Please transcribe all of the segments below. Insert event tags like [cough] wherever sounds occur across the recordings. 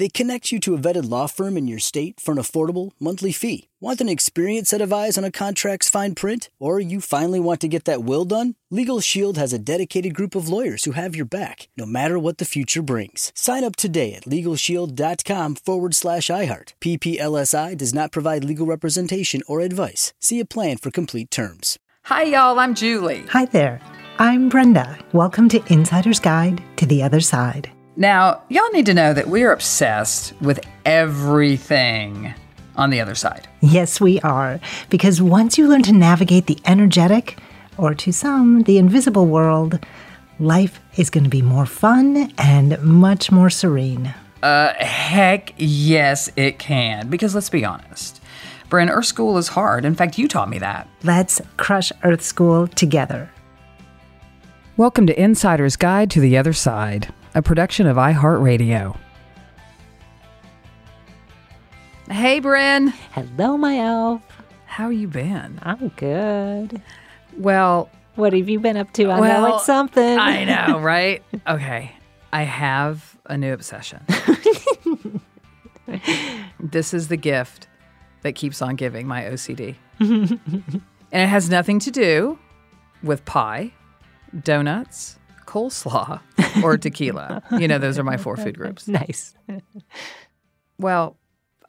They connect you to a vetted law firm in your state for an affordable monthly fee. Want an experienced set of eyes on a contract's fine print? Or you finally want to get that will done? Legal Shield has a dedicated group of lawyers who have your back, no matter what the future brings. Sign up today at LegalShield.com forward slash iHeart. PPLSI does not provide legal representation or advice. See a plan for complete terms. Hi, y'all. I'm Julie. Hi there. I'm Brenda. Welcome to Insider's Guide to the Other Side. Now, y'all need to know that we are obsessed with everything on the other side. Yes, we are. Because once you learn to navigate the energetic, or to some, the invisible world, life is going to be more fun and much more serene. Uh, heck yes, it can. Because let's be honest, Bryn, Earth School is hard. In fact, you taught me that. Let's crush Earth School together. Welcome to Insider's Guide to the Other Side, a production of iHeartRadio. Hey, Bryn. Hello, my elf. How you been? I'm good. Well, What have you been up to? I know Well, it's something. I [laughs] know, right? Okay. I have a new obsession. [laughs] this is the gift that keeps on giving my OCD. and it has nothing to do with pie, donuts, coleslaw, or tequila. You know, those are my four food groups. [laughs] nice. Well,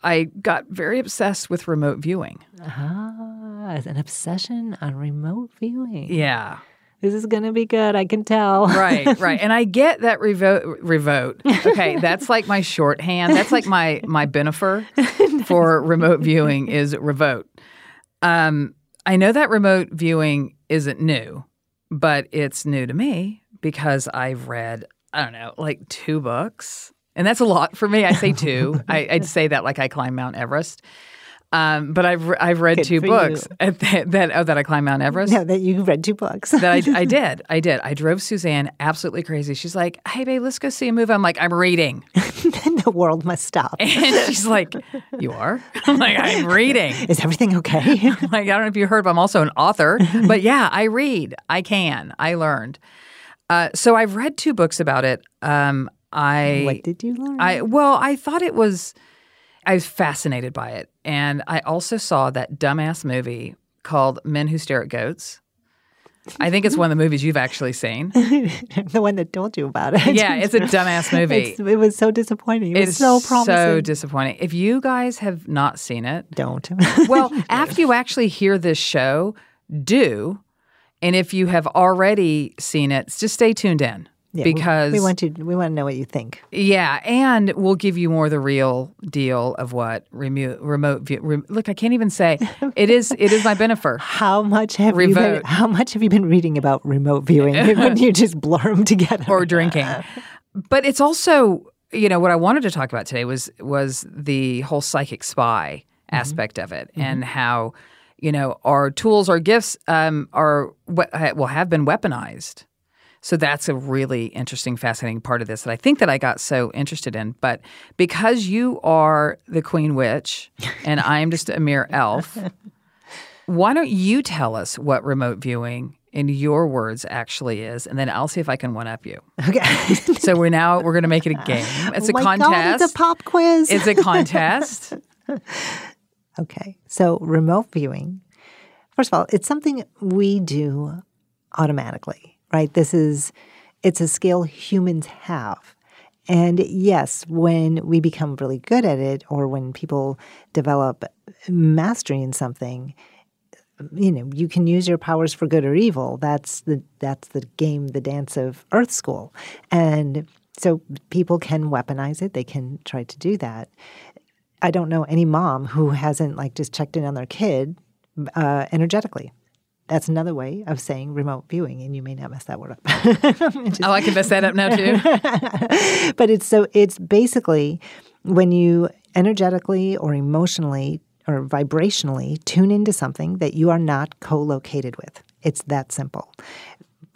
I got very obsessed with remote viewing. Ah, an obsession on remote viewing. Yeah. This is going to be good. I can tell. right, [laughs] right. And I get that revote revote. Okay, [laughs] that's like my shorthand. That's like my my benefer for remote viewing is revote. Um, I know that remote viewing isn't new, but it's new to me because I've read I don't know like two books, and that's a lot for me. I say [laughs] two. I, I'd say that like I climb Mount Everest. Um, but I've I've read Good two books that that, oh, that I climb Mount [laughs] Everest No, that you read two books. that I, I [laughs] did. I did. I drove Suzanne absolutely crazy. She's like, "Hey, babe, let's go see a movie." I'm like, "I'm reading," then the world must stop. and she's like, "You are?" I'm like, "I'm reading." Is everything okay? Like, I don't know if you heard, but I'm also an author. But yeah, I read. I can. I learned. Uh, so I've read two books about it. Um, I what did you learn? I well, I thought it was. I was fascinated by it, and I also saw that dumbass movie called Men Who Stare at Goats. I think it's one of the movies you've actually seen. [laughs] the one that told you about it. Yeah, it's a [laughs] dumbass movie. It's- it was so disappointing. It was It's so promising. so disappointing. If you guys have not seen it, Don't. well, [laughs] after you actually hear this show, do. And if you have already seen it, just stay tuned in Yeah, because we, want to we want to know what you think. yeah, and we'll give you more the real deal of what remote remote view. Re, look, I can't even say it is. It is my benefer. [laughs] How much have you been, how much have you been reading about remote viewing [laughs] when you just blur them together? or drinking. But it's also, you know, what I wanted to talk about today was was the whole psychic spy mm-hmm. aspect of it mm-hmm. and how, you know, our tools, our gifts um, are well have been weaponized. So that's a really interesting, fascinating part of this that I think that I got so interested in. But because you are the queen witch [laughs] and I'm just a mere elf, why don't you tell us what remote viewing in your words actually is, and then I'll see if I can one up you. Okay. [laughs] So we're now we're going to make it a game. [laughs] It's a oh contest. God, it's a pop quiz. It's a contest. Okay. So remote viewing. First of all, it's something we do automatically, right? This is it's a skill humans have. And yes, when we become really good at it or when people develop mastery in something, you know, you can use your powers for good or evil. That's the that's the game, the dance of Earth School. And so people can weaponize it. They can try to do that. I don't know any mom who hasn't like just checked in on their kid uh, energetically. That's another way of saying remote viewing, and you may not mess that word up. [laughs] oh, I can mess that up now too. [laughs] but it's so it's basically when you energetically or emotionally or vibrationally tune into something that you are not co-located with. It's that simple.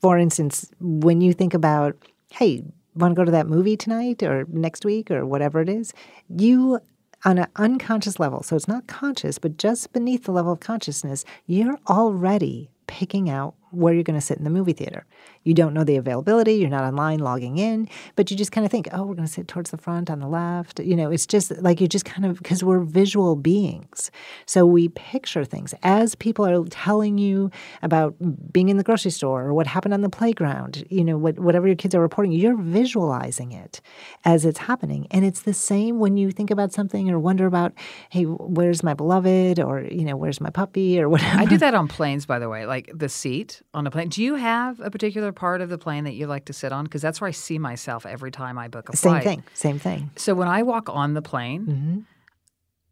For instance, when you think about, hey, want to go to that movie tonight or next week or whatever it is, you on an unconscious level, so it's not conscious, but just beneath the level of consciousness, you're already picking out where you're going to sit in the movie theater. You don't know the availability, you're not online logging in, but you just kind of think, oh, we're going to sit towards the front on the left. You know, it's just like you just kind of, because we're visual beings. So we picture things as people are telling you about being in the grocery store or what happened on the playground, you know, what, whatever your kids are reporting, you're visualizing it as it's happening. And it's the same when you think about something or wonder about, hey, where's my beloved or, you know, where's my puppy or whatever. I do that on planes, by the way, like the seat on a plane. Do you have a particular part of the plane that you like to sit on? Because that's where I see myself every time I book a Same flight. Same thing. Same thing. So when I walk on the plane, Mm-hmm.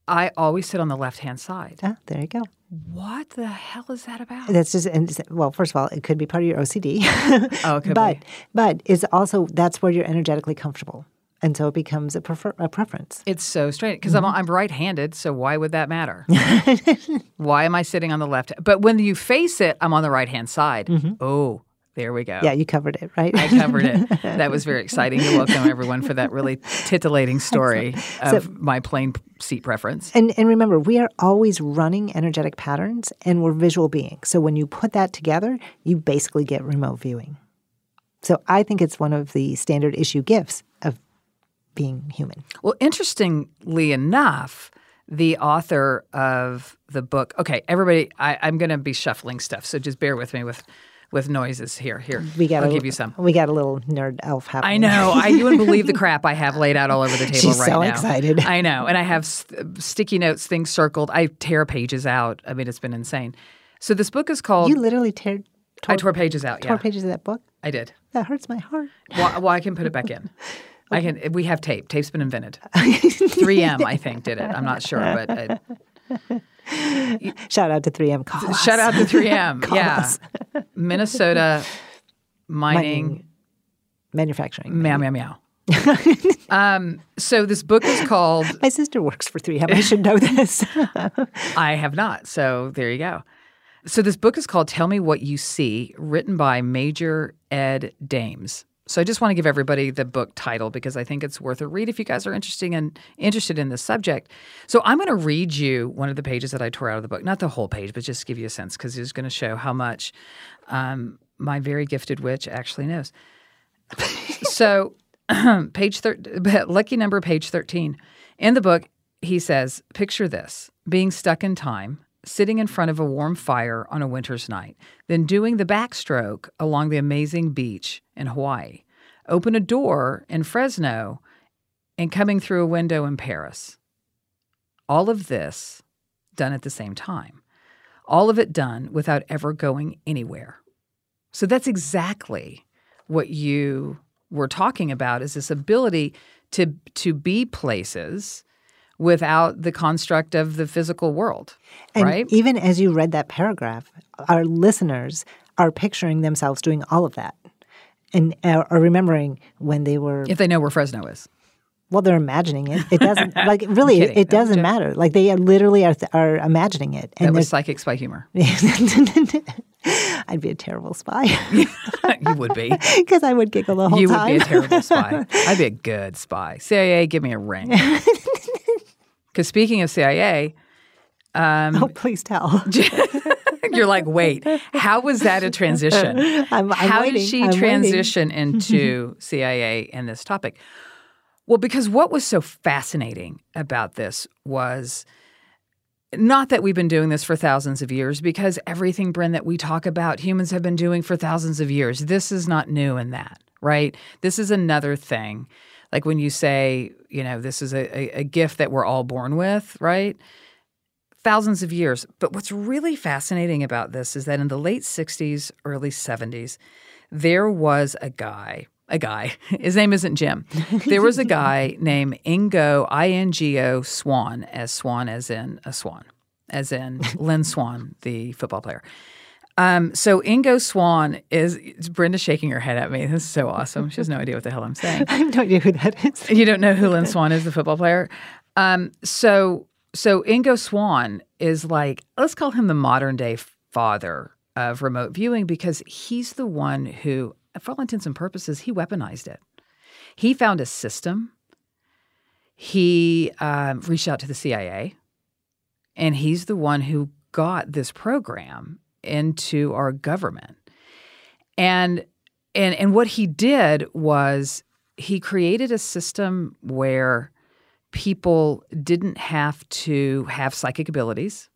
I always sit on the left hand side. Ah, there you go. What the hell is that about? That's just and well. First of all, it could be part of your OCD. [laughs] Oh, but be. but it's also that's where you're energetically comfortable, and so it becomes a, prefer, a preference. It's so strange because Mm-hmm. I'm, I'm right-handed, so why would that matter? [laughs] why am I sitting on the left? But when you face it, I'm on the right-hand side. Oh, there we go. Yeah, you covered it right. I covered it. [laughs] That was very exciting. You're welcome, everyone, for that really titillating story of my plane seat preference. And, and remember, we are always running energetic patterns and we're visual beings. So when you put that together, you basically get remote viewing. So I think it's one of the standard issue gifts of being human. Well, interestingly enough, the author of the book. Okay, everybody, I, I'm going to be shuffling stuff, so just bear with me with with noises here. Here, We got I'll a, give you some. We got a little nerd elf happening. I know. I you wouldn't believe the [laughs] crap I have laid out all over the table She's right so now. excited. I know, and I have st- sticky notes, things circled. I tear pages out. I mean, it's been insane. So this book is called. You literally tear, I tore, tore pages out. tore Yeah, pages of that book. I did. That hurts my heart. Well, well, I can put it back in. [laughs] I can. We have tape. Tape's been invented. 3M, I think, did it. I'm not sure, but uh, [laughs] Shout out to 3M. Call us. shout out to 3M. Call yeah, us. Minnesota [laughs] mining. Mining, manufacturing. Meow meow meow. [laughs] um, so this book is called [laughs] My sister works for 3M. I should know this. I have not. So there you go. So this book is called Tell Me What You See, written by Major Ed Dames. So I just want to give everybody the book title because I think it's worth a read if you guys are interesting and interested in this subject. So I'm going to read you one of the pages that I tore out of the book, not the whole page, but just give you a sense because it's going to show how much um, my very gifted witch actually knows. [laughs] so [clears throat] page thir- lucky number page 13 in the book he says picture this being stuck in time sitting in front of a warm fire on a winter's night then doing the backstroke along the amazing beach in hawaii. Open a door in fresno and coming through a window in paris. All of this done at the same time all of it done without ever going anywhere so that's exactly what you were talking about is this ability to to be places without the construct of the physical world, And right? even as you read that paragraph, our listeners are picturing themselves doing all of that and are are remembering when they were, if they know where Fresno is. Well, they're imagining it. It doesn't, [laughs] like, really, it, it doesn't matter. Like, they are literally are, are imagining it. That And was psychic spy humor. [laughs] I'd be a terrible spy [laughs] you would be. because I would giggle the whole time. You would be a terrible spy. I'd be a good spy. CIA, give me a ring. Because speaking of CIA, um, oh, please tell. you're like, wait, how was that a transition? I'm, I'm How waiting. did she I'm waiting. transition into CIA in this topic? Well, because what was so fascinating about this was not that we've been doing this for thousands of years, because everything, Bryn, that we talk about, humans have been doing for thousands of years. This is not new in that, right? This is another thing. Like when you say, you know, this is a, a, a gift that we're all born with, right? Thousands of years. But what's really fascinating about this is that in the late 60s, early 70s, there was a guy a guy. [laughs] His name isn't Jim. There was a guy [laughs] named Ingo I N G O Swann, as Swan as in a swan, as in [laughs] Lynn Swann, the football player. Um, so Ingo Swann is Brenda shaking her head at me. This is so awesome. She has no idea what the hell I'm saying. I have no idea who that is. You don't know who Lynn Swann is, the football player. Um, so so Ingo Swann is like let's call him the modern day father of remote viewing because he's the one who for all intents and purposes, he weaponized it. He found a system. He um, reached out to the CIA, and he's the one who got this program into our government. And and and what he did was he created a system where people didn't have to have psychic abilities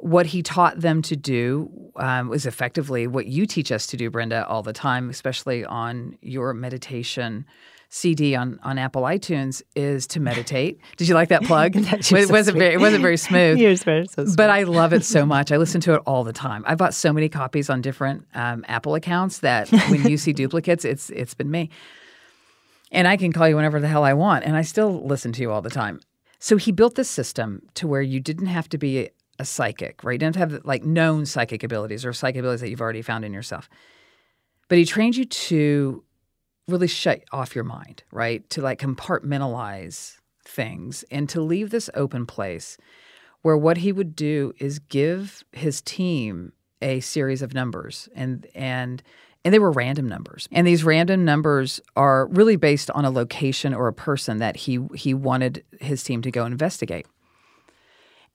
what he taught them to do um, was effectively what you teach us to do, Brenda, all the time, especially on your meditation CD on, on Apple iTunes, is to meditate. [laughs] Did you like that plug? it, so wasn't very, it wasn't very [laughs] smooth. You're so smooth. But I love it so [laughs] much. I listen to it all the time. I bought so many copies on different um, Apple accounts that when you see duplicates, it's it's been me. And I can call you whenever the hell I want, and I still listen to you all the time. So he built this system to where you didn't have to be a psychic, right? You don't have like known psychic abilities or psychic abilities that you've already found in yourself. But he trained you to really shut off your mind, right? To like compartmentalize things and to leave this open place where what he would do is give his team a series of numbers and and and they were random numbers. And these random numbers are really based on a location or a person that he he wanted his team to go investigate.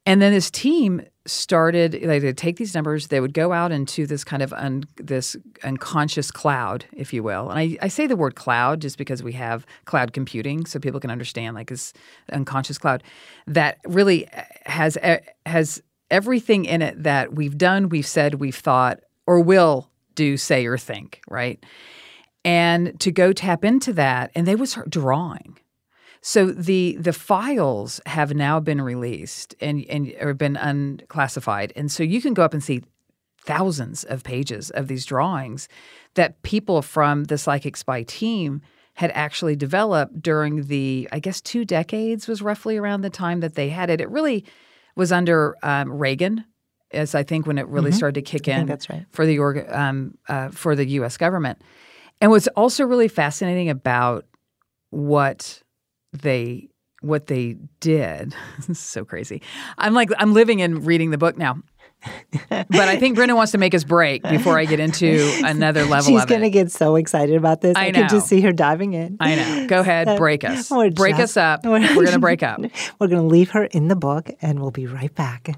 And then this team started like they'd take these numbers, they would go out into this kind of un, this unconscious cloud, if you will. And I, I say the word cloud just because we have cloud computing, so people can understand like this unconscious cloud that really has has everything in it that we've done, we've said, we've thought, or will do, say, or think, right? And to go tap into that, and they would start drawing so the the files have now been released and and or been unclassified, and so you can go up and see thousands of pages of these drawings that people from the Psychic Spy team had actually developed during the I guess two decades was roughly around the time that they had it. It really was under um, Reagan as I think when it really mm-hmm. started to kick in that's right. for the um, uh, for the U.S. government. And what's also really fascinating about what they what they did. [laughs] so crazy. I'm like I'm living and reading the book now. but I think Brenda wants to make us break before I get into [laughs] another level She's going to get so excited about this. I, I can just see her diving in. I know. Go ahead, break us. break just, us up. [laughs] We're, we're going to break up. We're going to leave her in the book and we'll be right back.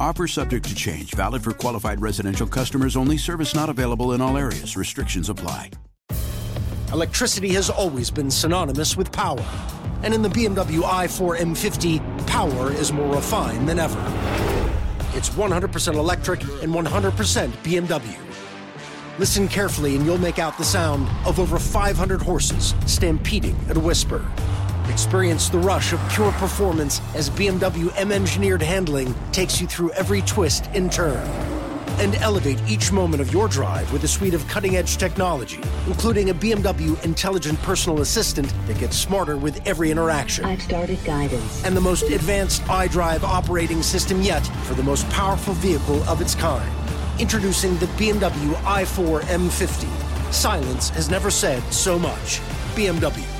Offer subject to change, valid for qualified residential customers only, service not available in all areas. Restrictions apply. Electricity has always been synonymous with power. And in the BMW i4 M50, power is more refined than ever. It's 100% electric and 100% BMW. Listen carefully and you'll make out the sound of over 500 horses stampeding at a whisper. Experience the rush of pure performance as BMW M engineered handling takes you through every twist and turn and elevate each moment of your drive with a suite of cutting edge technology, including a BMW intelligent personal assistant that gets smarter with every interaction. I've started guidance. And the most advanced iDrive operating system yet for the most powerful vehicle of its kind. Introducing the BMW i4 M50. Silence has never said so much. BMW,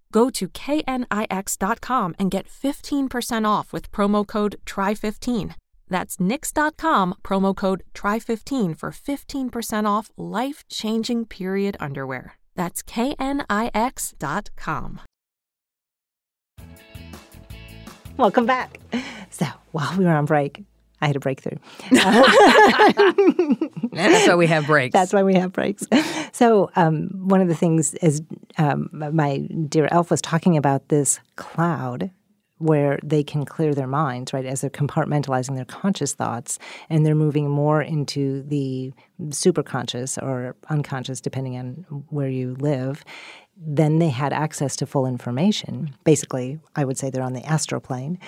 Go to knix.com and get 15% off with promo code TRY15. That's knix.com, promo code TRY15 for 15% off life changing period underwear. That's knix.com. Welcome back. So, while we were on break, I had a breakthrough. [laughs] That's why we have breaks. That's why we have breaks. So, um, one of the things is um, my dear elf was talking about this cloud where they can clear their minds, right, as they're compartmentalizing their conscious thoughts and they're moving more into the superconscious or unconscious, depending on where you live. Then they had access to full information. Basically, I would say they're on the astral plane.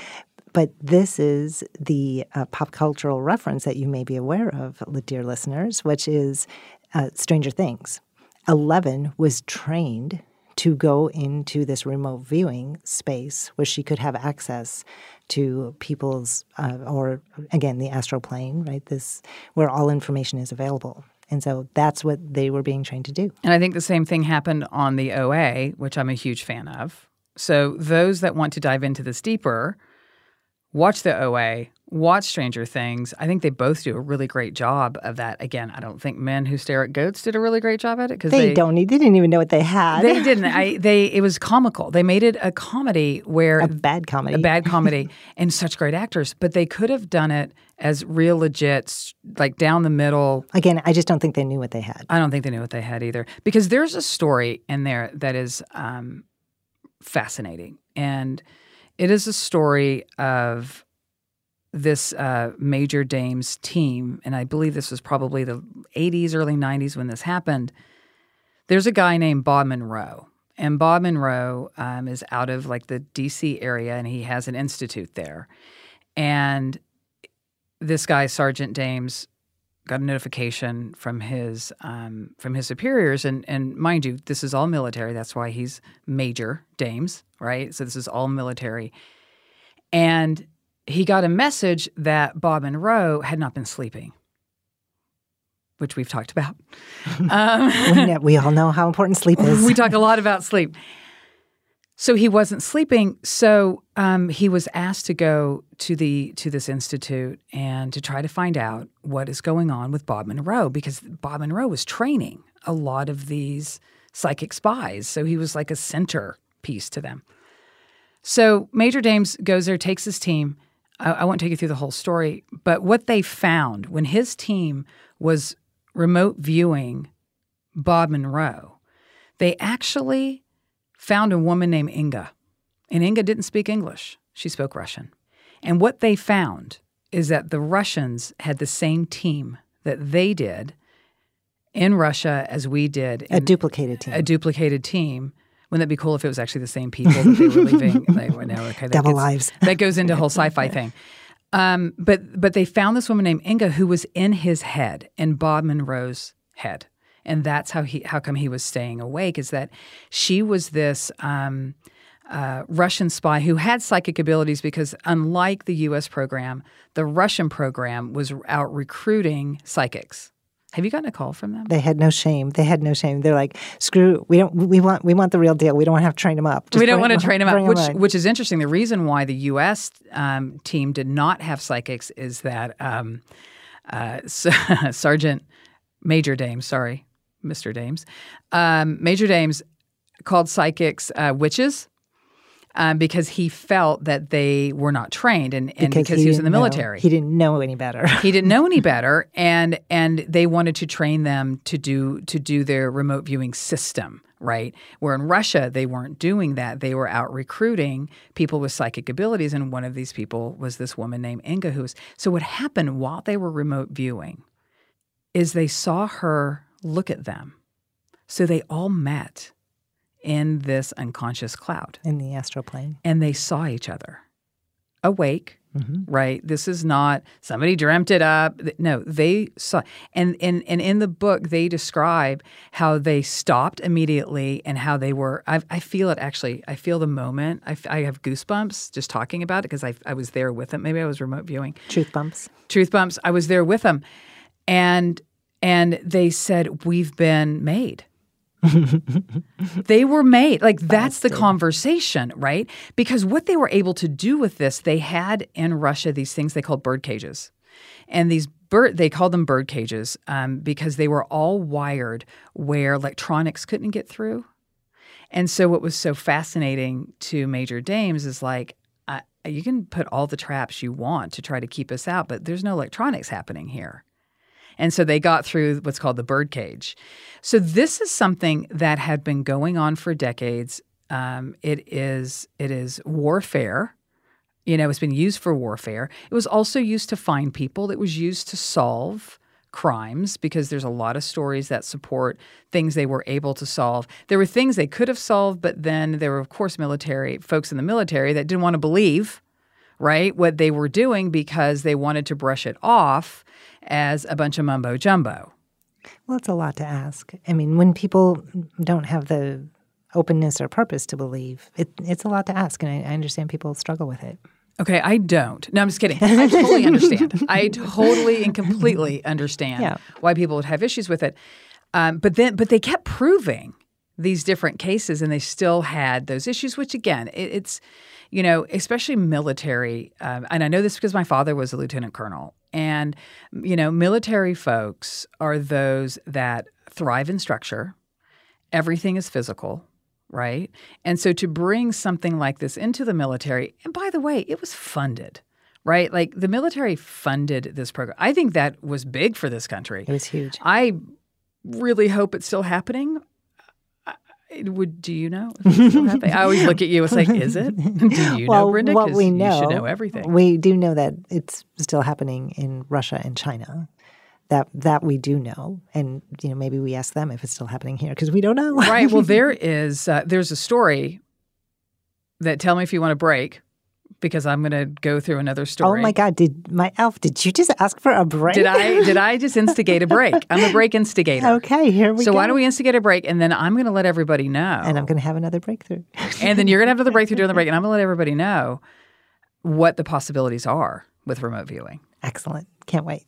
But this is the uh, pop cultural reference that you may be aware of, dear listeners, which is uh, Stranger Things. Eleven was trained to go into this remote viewing space where she could have access to people's, uh, or again, the astral plane, right? This where all information is available. And so that's what they were being trained to do. And I think the same thing happened on the OA, which I'm a huge fan of. So those that want to dive into this deeper, watch the OA, watch Stranger Things. I think they both do a really great job of that. Again, I don't think Men Who Stare at Goats did a really great job at it because they, they, don't. They didn't even know what they had. They didn't. I they it was comical. They made it a comedy where a bad comedy, a bad comedy, [laughs] and such great actors. But they could have done it as real legit, like down the middle. Again, I just don't think they knew what they had. I don't think they knew what they had either. Because there's a story in there that is um, fascinating, and it is a story of this uh, Major Dames team, and I believe this was probably the 80s, early 90s when this happened. There's a guy named Bob Monroe, and Bob Monroe um, is out of like the DC area, and he has an institute there. And this guy, Sergeant Dames, got a notification from his um, from his superiors, and and mind you, this is all military. That's why he's Major Dames, right? So this is all military, and he got a message that Bob Monroe had not been sleeping, which we've talked about. [laughs] Um, we, know, we all know how important sleep [laughs] is. we talk a lot about sleep. So he wasn't sleeping. So um, he was asked to go to the to this institute and to try to find out what is going on with Bob Monroe because Bob Monroe was training a lot of these psychic spies. So he was like a center piece to them. So Major Dames goes there, takes his team, I, I won't take you through the whole story, but what they found when his team was remote viewing Bob Monroe, they actually found a woman named Inga. And Inga didn't speak English, she spoke Russian. And what they found is that the Russians had the same team that they did in Russia as we did. a duplicated team. A duplicated team. Wouldn't that be cool if it was actually the same people that they were [laughs] leaving? they were now okay. Double gets, lives. That goes into a whole sci-fi thing. Um, but but they found this woman named Inga who was in his head, in Bob Monroe's head, and that's how he how come he was staying awake is that she was this. Um, uh, Russian spy who had psychic abilities because, unlike the U.S. program, the Russian program was out recruiting psychics. Have you gotten a call from them? They had no shame. They had no shame. They're like, screw. We don't. We want. We want the real deal. We don't want to have to train them up. Just we don't want to train them up. Which, them which is interesting. The reason why the U.S. Um, team did not have psychics is that um, uh, [laughs] Sergeant Major Dame, sorry, Mister Dames, um, Major Dames called psychics uh, witches um, because he felt that they were not trained and, and because, because he, he was in the military. Know, he didn't know any better. [laughs] he didn't know any [laughs] better and and they wanted to train them to do to do their remote viewing system, right? Where in Russia, they weren't doing that. They were out recruiting people with psychic abilities. And one of these people was this woman named Inga, who was. So, what happened while they were remote viewing is they saw her look at them. So, they all met in this unconscious cloud. In the astral plane. And they saw each other awake Mm-hmm. Right. This is not somebody dreamt it up. No, they saw and, and and in the book they describe how they stopped immediately and how they were. I, I feel it actually. I feel the moment. I, I have goosebumps just talking about it because I I was there with them. Maybe I was remote viewing. Truth bumps. Truth bumps. I was there with them, and and they said we've been made [laughs] they were made. Like that's the conversation, right? Because what they were able to do with this, they had in Russia these things they called bird cages. And these bird, they called them bird cages um, because they were all wired where electronics couldn't get through. And so, what was so fascinating to Major Dames is like, uh, you can put all the traps you want to try to keep us out, but there's no electronics happening here. And so they got through what's called the birdcage. So this is something that had been going on for decades. Um, it is it is warfare. You know, it's been used for warfare. It was also used to find people. It was used to solve crimes because there's a lot of stories that support things they were able to solve. There were things they could have solved, but then there were, of course, military folks in the military that didn't want to believe, right, what they were doing because they wanted to brush it off as a bunch of mumbo jumbo. Well, it's a lot to ask. I mean, when people don't have the openness or purpose to believe, it, it's a lot to ask, and I, I understand people struggle with it. Okay, I don't. No, I'm just kidding. I totally [laughs] understand. I totally and completely [laughs] understand yeah. why people would have issues with it. Um, but then, but they kept proving these different cases, and they still had those issues. Which again, it, it's you know, especially military. Um, and I know this because my father was a lieutenant colonel, and, you know, military folks are those that thrive in structure. Everything is physical, right? And so to bring something like this into the military, and by the way, it was funded, right? Like the military funded this program. I think that was big for this country. It was huge. I really hope it's still happening would do you know? [laughs] I always look at you. It's like, is it? [laughs] [laughs] Do you well, know, Brenda? What we know, you should know everything. We do know that it's still happening in Russia and China. That that we do know, and you know maybe we ask them if it's still happening here because we don't know. right. Well, there is uh, there's a story that tell me if you want to break because I'm going to go through another oh story. Oh my God! Did my elf? Did you just ask for a break? Did I? Did I just [laughs] instigate a break? I'm a break instigator. Okay, here we so go. So why don't we instigate a break, and then I'm going to let everybody know, and I'm going to have another breakthrough, [laughs] and then you're going to have another [laughs] breakthrough during the break, and I'm going to let everybody know what the possibilities are with remote viewing. Excellent! Can't wait.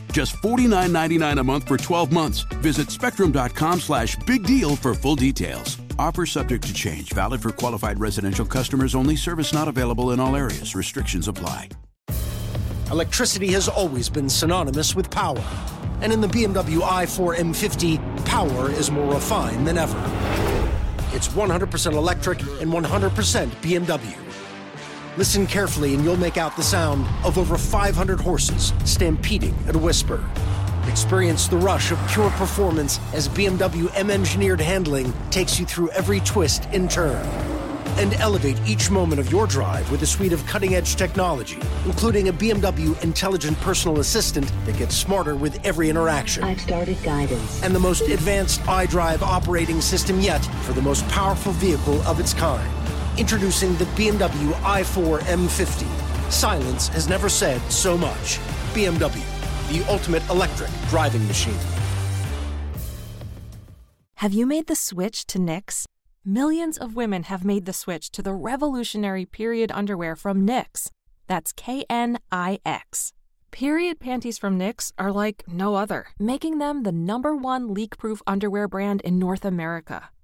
Just $49.99 a month for 12 months. Visit spectrum.com slash big deal for full details. Offer subject to change, valid for qualified residential customers only, service not available in all areas. Restrictions apply. Electricity has always been synonymous with power. And in the BMW i4 M50, power is more refined than ever. It's 100% electric and 100% BMW. Listen carefully and you'll make out the sound of over 500 horses stampeding at a whisper. Experience the rush of pure performance as BMW M engineered handling takes you through every twist and turn and elevate each moment of your drive with a suite of cutting edge technology, including a BMW intelligent personal assistant that gets smarter with every interaction. I've started guidance. And the most advanced iDrive operating system yet for the most powerful vehicle of its kind. Introducing the BMW i4 M50. Silence has never said so much. BMW, the ultimate electric driving machine. Have you made the switch to Knix? Millions of women have made the switch to the revolutionary period underwear from Knix. That's K N I X. Period panties from Knix are like no other, making them the number one leak proof underwear brand in North America.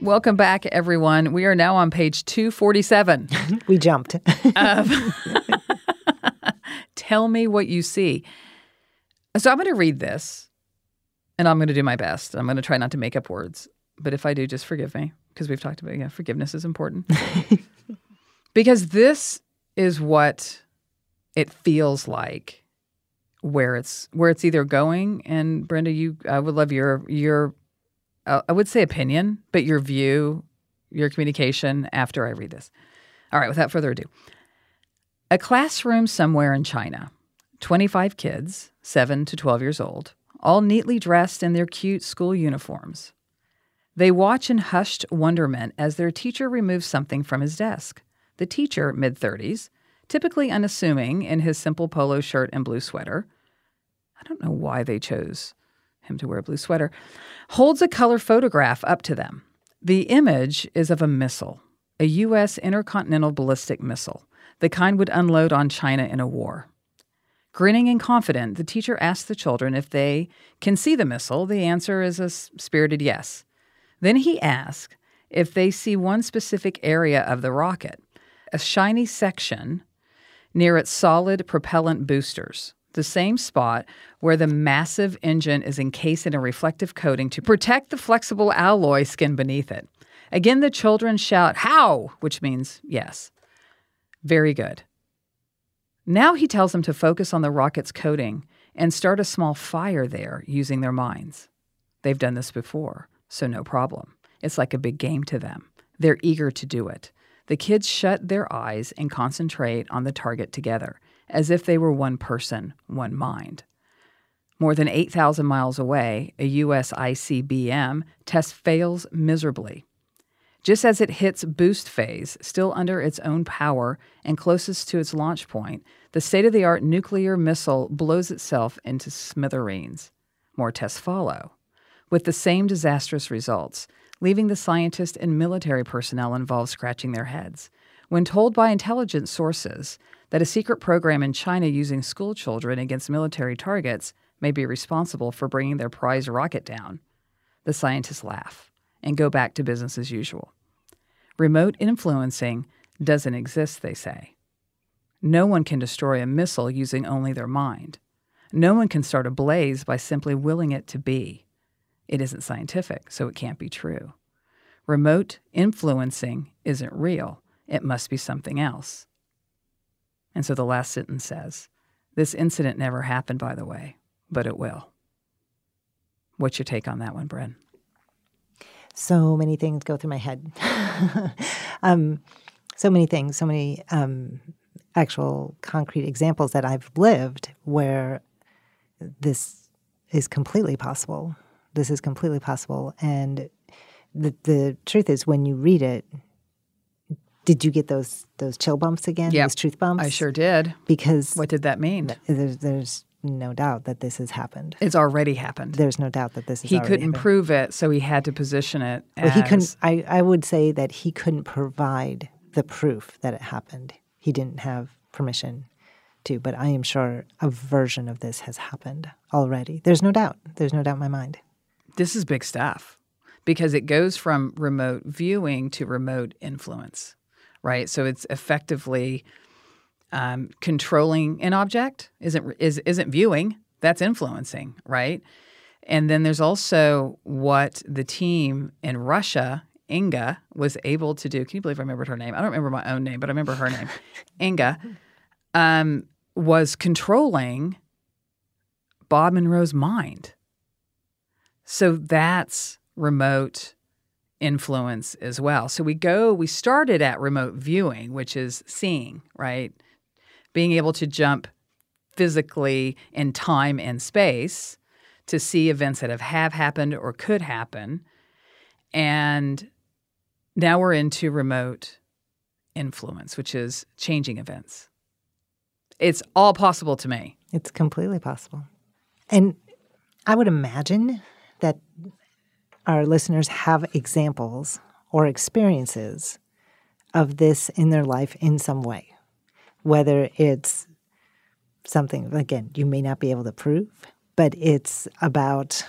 Welcome back, everyone. We are now on page 247. [laughs] We jumped. [laughs] Tell me what you see. So I'm going to read this and I'm going to do my best. I'm going to try not to make up words. But if I do, just forgive me because we've talked about yeah, forgiveness is important. [laughs] because this is what it feels like where it's where it's either going and Brenda you I would love your your I would say opinion, but your view, your communication after I read this. All right, without further ado. A classroom somewhere in China. 25 kids, 7 to 12 years old, all neatly dressed in their cute school uniforms. They watch in hushed wonderment as their teacher removes something from his desk. The teacher, mid 30s, typically unassuming in his simple polo shirt and blue sweater. I don't know why they chose him to wear a blue sweater, holds a color photograph up to them. The image is of a missile, a U.S. intercontinental ballistic missile, the kind would unload on China in a war. Grinning and confident, the teacher asks the children if they can see the missile. The answer is a spirited yes. Then he asks if they see one specific area of the rocket, a shiny section near its solid propellant boosters, the same spot where the massive engine is encased in a reflective coating to protect the flexible alloy skin beneath it. Again, the children shout, How? which means yes. Very good. Now he tells them to focus on the rocket's coating and start a small fire there using their minds. They've done this before, so no problem. It's like a big game to them. They're eager to do it. The kids shut their eyes and concentrate on the target together, as if they were one person, one mind. More than 8,000 miles away, a U.S. ICBM test fails miserably. Just as it hits boost phase, still under its own power and closest to its launch point, the state of the art nuclear missile blows itself into smithereens. More tests follow, with the same disastrous results, leaving the scientists and military personnel involved scratching their heads. When told by intelligence sources that a secret program in China using school children against military targets may be responsible for bringing their prize rocket down, the scientists laugh and go back to business as usual. Remote influencing doesn't exist, they say. No one can destroy a missile using only their mind. No one can start a blaze by simply willing it to be. It isn't scientific, so it can't be true. Remote influencing isn't real. It must be something else. And so the last sentence says, This incident never happened, by the way, but it will. What's your take on that one, Bren? so many things go through my head. [laughs] um, so many things, so many um, actual concrete examples that I've lived where this is completely possible. This is completely possible. And the, the truth is, when you read it, did you get those those chill bumps again? Yep. Those truth bumps? I sure did. Because What did that mean? there's, there's no doubt that this has happened. It's already happened. There's no doubt that this has he couldn't happened. prove it, so he had to position it. Well, he couldn't. I, I would say that he couldn't provide the proof that it happened. He didn't have permission to, but I am sure a version of this has happened already. There's no doubt. There's no doubt in my mind. This is big stuff because it goes from remote viewing to remote influence, right? So it's effectively um, controlling an object isn't is isn't viewing that's influencing, right? And then there's also what the team in Russia, Inga, was able to do. Can you believe I remembered her name? I don't remember my own name, but I remember her name. [laughs] Inga um, was controlling Bob Monroe's mind. So that's remote influence as well. So we go, we started at remote viewing, which is seeing, right? Being able to jump physically in time and space to see events that have, have happened or could happen. And now we're into remote influence, which is changing events. It's all possible to me. It's completely possible. And I would imagine that our listeners have examples or experiences of this in their life in some way, whether it's something, again, you may not be able to prove, but it's about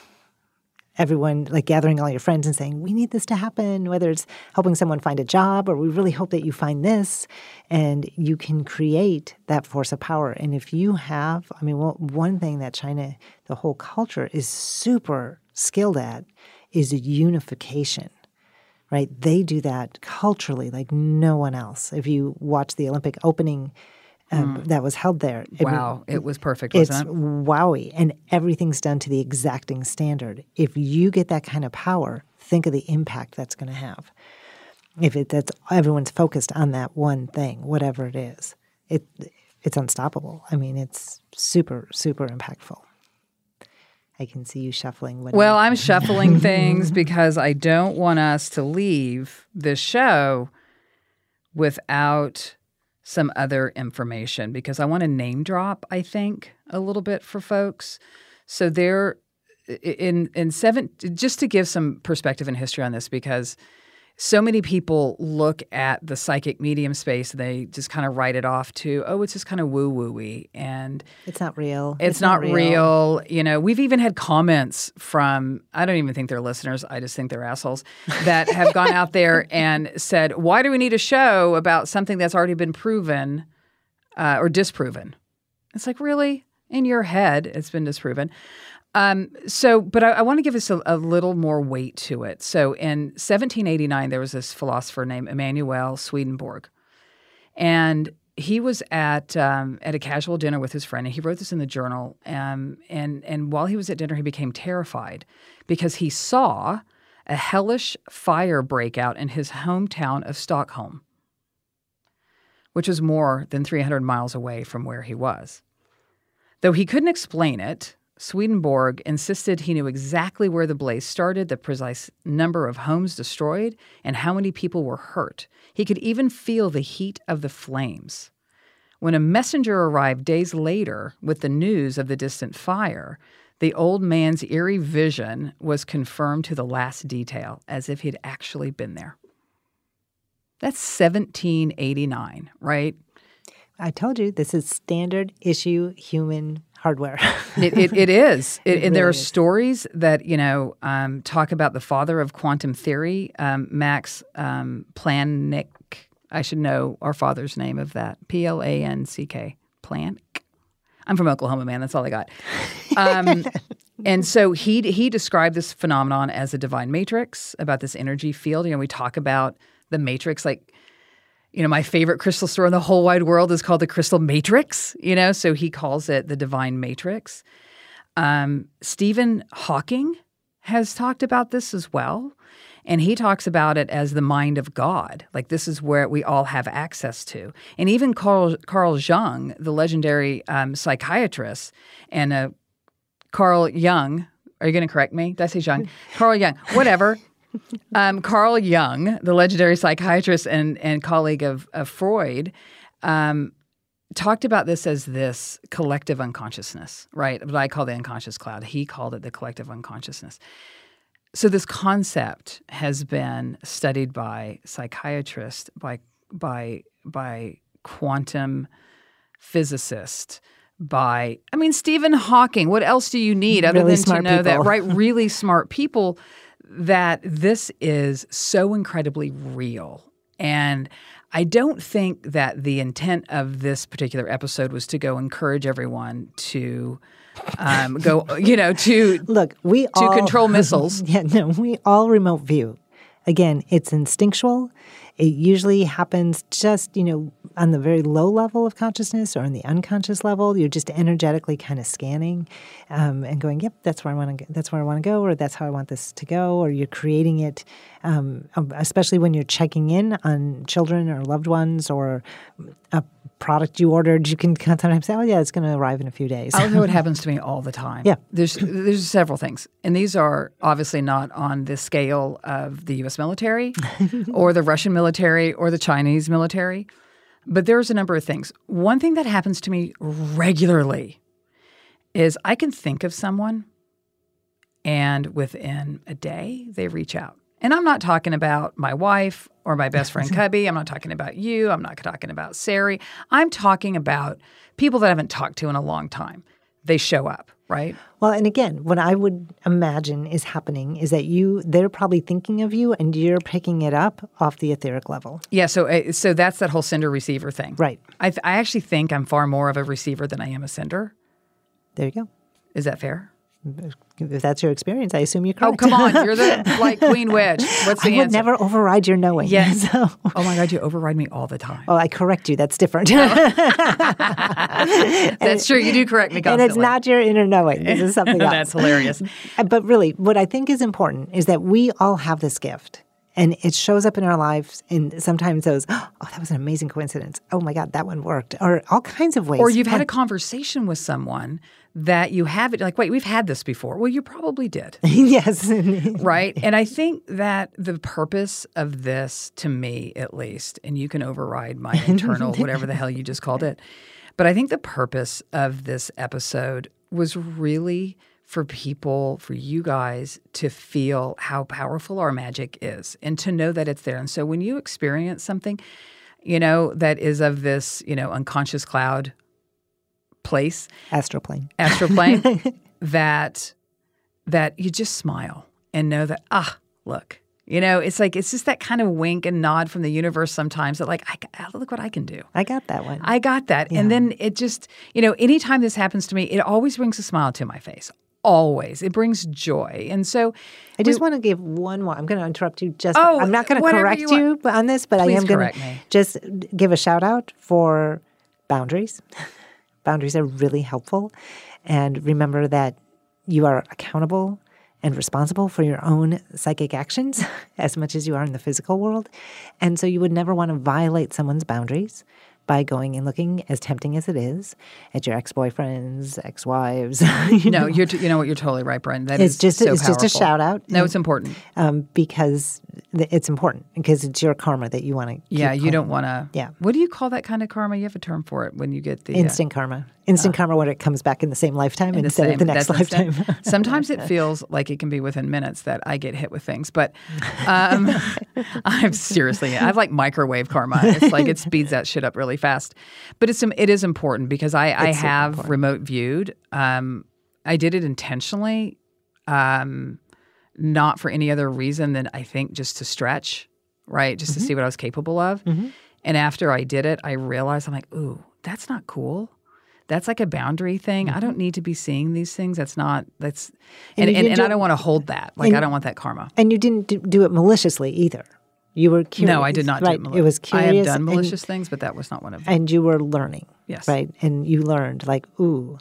everyone like gathering all your friends and saying we need this to happen whether it's helping someone find a job or we really hope that you find this and you can create that force of power. And if you have i mean well, one thing that china the whole culture is super skilled at is unification right they do that culturally like no one else if you watch the olympic opening um, mm. that was held there. Wow, it, it was perfect, wasn't it's it? wowie, and everything's done to the exacting standard. If you get that kind of power, think of the impact that's going to have. If it, that's everyone's focused on that one thing, whatever it is, it it's unstoppable. I mean, it's super super impactful. I can see you shuffling. well, I'm shuffling [laughs] things because I don't want us to leave this show without some other information because I want to name drop, I think, a little bit for folks. So there in in seven just to give some perspective and history on this because so many people look at the psychic medium space and they just kind of write it off to oh it's just kind of woo wooey and it's not real it's, it's not, not real. real. you know we've even had comments from i don't even think they're listeners i just think they're assholes that have gone out there [laughs] and said why do we need a show about something that's already been proven uh, or disproven it's like really in your head it's been disproven um, so, but I, I want to give us a, a, little more weight to it. So, in 1789, there was this philosopher named Emanuel Swedenborg, and he was at um, at a casual dinner with his friend, and he wrote this in the journal. Um, and and while he was at dinner, he became terrified because he saw a hellish fire break out in his hometown of Stockholm, which was more than 300 miles away from where he was. Though he couldn't explain it, Swedenborg insisted he knew exactly where the blaze started, the precise number of homes destroyed, and how many people were hurt. He could even feel the heat of the flames. When a messenger arrived days later with the news of the distant fire, the old man's eerie vision was confirmed to the last detail, as if he'd actually been there. That's 1789, right? I told you this is standard issue human hardware. [laughs] it, it, it is. [laughs] It, it really there are is. stories that, you know, um, talk about the father of quantum theory, um, Max um, Planck. I should know our father's name of that. P L A N C K. Planck. I'm from Oklahoma, man. That's all I got. Um, [laughs] and so he he described this phenomenon as a divine matrix about this energy field. You know, we talk about the matrix like you know, my favorite crystal store in the whole wide world is called the Crystal Matrix, you know, so he calls it the Divine Matrix. Um, Stephen Hawking has talked about this as well. And he talks about it as the mind of God. Like this is where we all have access to. And even Carl, Carl Jung, the legendary um, psychiatrist, and uh, Carl Jung, are you going to correct me? Did I say Jung? [laughs] Carl Jung, whatever um, Carl Jung, the legendary psychiatrist and, and colleague of, of Freud, um, talked about this as this collective unconsciousness, right? What I call the unconscious cloud. He called it the collective unconsciousness. So this concept has been studied by psychiatrists, by by by quantum physicists, by I mean Stephen Hawking. What else do you need other really than to know people. that right? Really smart people that this is so incredibly real. And I don't think that the intent of this particular episode was to go encourage everyone to um, go, [laughs] you know, to look, we to all, control missiles. [laughs] Yeah, no, we all remote view. Again, it's instinctual. It usually happens just, you know, on the very low level of consciousness or on the unconscious level. You're just energetically kind of scanning um, and going, "Yep, that's where I want to. That's where I want to go, or that's how I want this to go." Or you're creating it, um, especially when you're checking in on children or loved ones or a product you ordered. You can sometimes say, "Oh, yeah, it's going to arrive in a few days." I know it [laughs] happens to me all the time. Yeah, there's there's several things, and these are obviously not on the scale of the U.S. military [laughs] or the Russian military or the Chinese military. But there's a number of things. One thing that happens to me regularly is I can think of someone and within a day they reach out. And I'm not talking about my wife or my best friend [laughs] Cubby. I'm not talking about you. I'm not talking about Sari. I'm talking about people that I haven't talked to in a long time. They show up, right? Well, and again, what I would imagine is happening is that you they're probably thinking of you and you're picking it up off the etheric level. Yeah, so uh, so that's that whole sender receiver thing. Right. I th- I actually think I'm far more of a receiver than I am a sender. There you go. Is that fair? If that's your experience, I assume you're correct. Oh, come on. You're the [laughs] like Queen Witch. What's the I would answer? never override your knowing. Yes. [laughs] So. Oh my God, you override me all the time. Oh, I correct you. That's different. [laughs] That's true. You do correct me and it's not your inner knowing. This is something else. That's hilarious. Uh, But really, what I think is important is that we all have this gift. And it shows up in our lives in sometimes those, [gasps] oh, that was an amazing coincidence. Oh my God, that one worked. Or all kinds of ways. Or you've had a conversation with someone that you have it like, wait, we've had this before. Well, you probably did. [laughs] yes. [laughs] right? And I think that the purpose of this, to me at least, and you can override my [laughs] internal, whatever the hell you just called it, but I think the purpose of this episode was really for people, for you guys to feel how powerful our magic is and to know that it's there. And so when you experience something, you know, that is of this, you know, unconscious cloud place, Astral plane. astral plane, [laughs] that that you just smile and know that ah, look, you know, it's like it's just that kind of wink and nod from the universe sometimes that like, I, ah, look what I can do. I got that one. I got that, and then it just, you know, anytime this happens to me, it always brings a smile to my face. Always, it brings joy, and so I just want to give one more. I'm going to interrupt you. Just Oh, I'm not going to correct you you, on this, but I am going to just give a shout out for boundaries. [laughs] boundaries are really helpful, and remember that you are accountable and responsible for your own psychic actions [laughs] as much as you are in the physical world, and so you would never want to violate someone's boundaries by going and looking as tempting as it is at your ex-boyfriends, ex-wives. [laughs] you no, know. you're t- you know what you're totally right, Brian. That It's is just- so it's just a shout out. No, it's important. um, because th- it's important because it's your karma that you want to. Yeah, you don't want to. Yeah. What do you call that kind of karma? You have a term for it when you get the uh, instant karma. Instant karma when it comes back in the same lifetime in the instead same- of the next lifetime. [laughs] Sometimes it feels like it can be within minutes that I get hit with things, but um, [laughs] I'm seriously, I've like microwave karma. It's like it speeds that shit up really fast. But it's it is important because I, I have important. remote viewed. Um, I did it intentionally, um, not for any other reason than I think just to stretch, right? Just Mm-hmm. to see what I was capable of. And after I did it, I realized I'm like, ooh, that's not cool. That's like a boundary thing. I don't need to be seeing these things. That's not. That's Mm-hmm. And and and, and I do- don't want to hold that. Like I don't want that karma. and you didn't do, it maliciously either. You were curious. No, I did not right? do it. Maliciously. It was I have done and- malicious things, but that was not one of them. and you were learning. Yes. Right. And you learned like, ooh,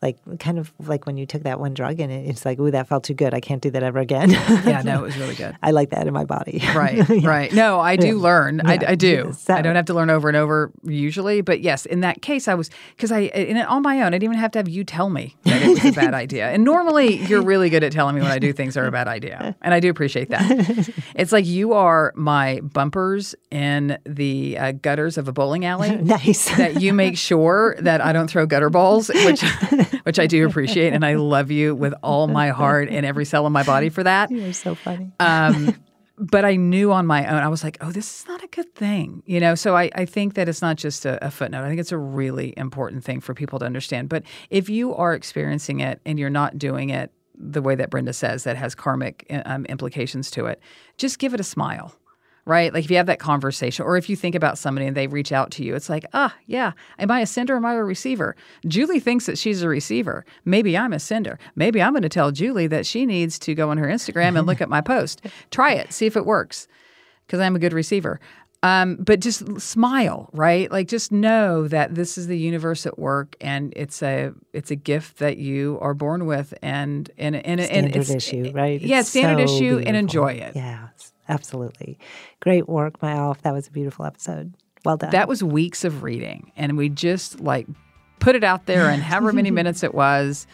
like kind of like when you took that one drug and it, it's like, ooh, that felt too good. I can't do that ever again. yeah, no, it was really good. [laughs] I like that in my body. Right, [laughs] right. No, I do learn. I, Yeah. I do. So- I don't have to learn over and over usually, but yes, in that case, I was because I in it on my own. I didn't even have to have you tell me that it was a bad [laughs] idea. And normally, you're really good at telling me when I do things are a bad idea, and I do appreciate that. It's like you are my bumpers in the uh, gutters of a bowling alley. nice. that you make sure that I don't throw gutter balls, which [laughs] which I do appreciate, and I love you with all my heart and every cell in my body for that. You're so funny. Um, [laughs] but I knew on my own, I was like, oh, this is not a good thing, you know. So I, I think that it's not just a, a footnote. I think it's a really important thing for people to understand. But if you are experiencing it and you're not doing it the way that Brenda says that has karmic um, implications to it, just give it a smile right? Like if you have that conversation, or if you think about somebody and they reach out to you, it's like, ah, yeah, am I a sender? Or am I a receiver? Julie thinks that she's a receiver. Maybe I'm a sender. Maybe I'm going to tell Julie that she needs to go on her Instagram and look at my post. [laughs] Try it, see if it works, because I'm a good receiver. Um, but just smile, right? Like just know that this is the universe at work, and it's a it's a gift that you are born with, and and and, standard and it's issue, right? Yeah, It's standard so issue, and enjoy it. Yeah, absolutely. Great work, my Alf. That was a beautiful episode. Well done. That was weeks of reading, and we just like put it out there, and however many [laughs] minutes it was,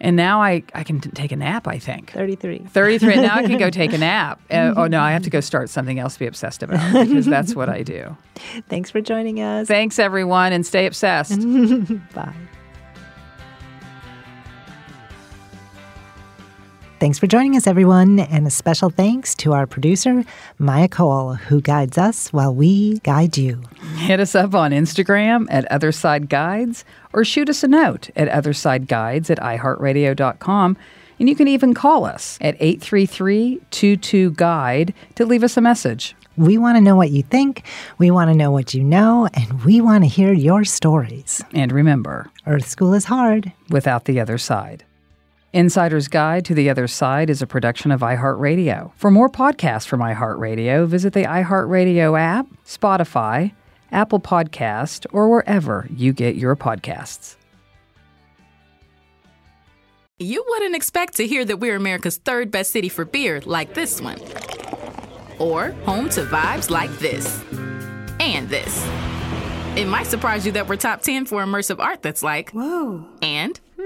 and now I I can t- take a nap. I think 33. 33 and now i can go [laughs] take a nap Uh, oh no i have to go start something else to be obsessed about because that's what i do [laughs] Thanks for joining us. thanks everyone and stay obsessed Bye. Thanks for joining us, everyone, and a special thanks to our producer, Maya Cole, who guides us while we guide you. hit us up on instagram at otherside guides or shoot us a note at othersideguides at iheartradio.com and you can even call us at 833-22-GUIDE to leave us a message We want to know what you think, we want to know what you know, and we want to hear your stories. and remember Earth School is hard. without the other side. Insider's Guide to the Other Side is a production of iHeartRadio. For more podcasts from iHeartRadio, visit the iHeartRadio app, Spotify, Apple Podcast, or wherever you get your podcasts. You wouldn't expect to hear that we're America's third best city for beer like this one. Or home to vibes like this. And this. It might surprise you that we're top 10 for immersive art that's like, whoa. And,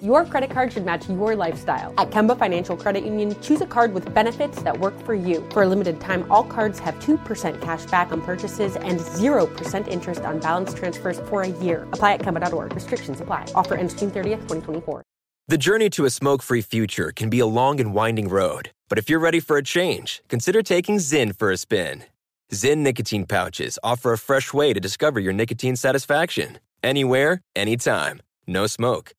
Your credit card should match your lifestyle. At Kemba Financial Credit Union, choose a card with benefits that work for you. For a limited time, all cards have 2% cash back on purchases and 0% interest on balance transfers for a year. Apply at Kemba.org. Restrictions apply. Offer ends June 30th, 2024. The journey to a smoke free future can be a long and winding road, but if you're ready for a change, consider taking ZYN for a spin. ZYN nicotine pouches offer a fresh way to discover your nicotine satisfaction. Anywhere, anytime. No smoke,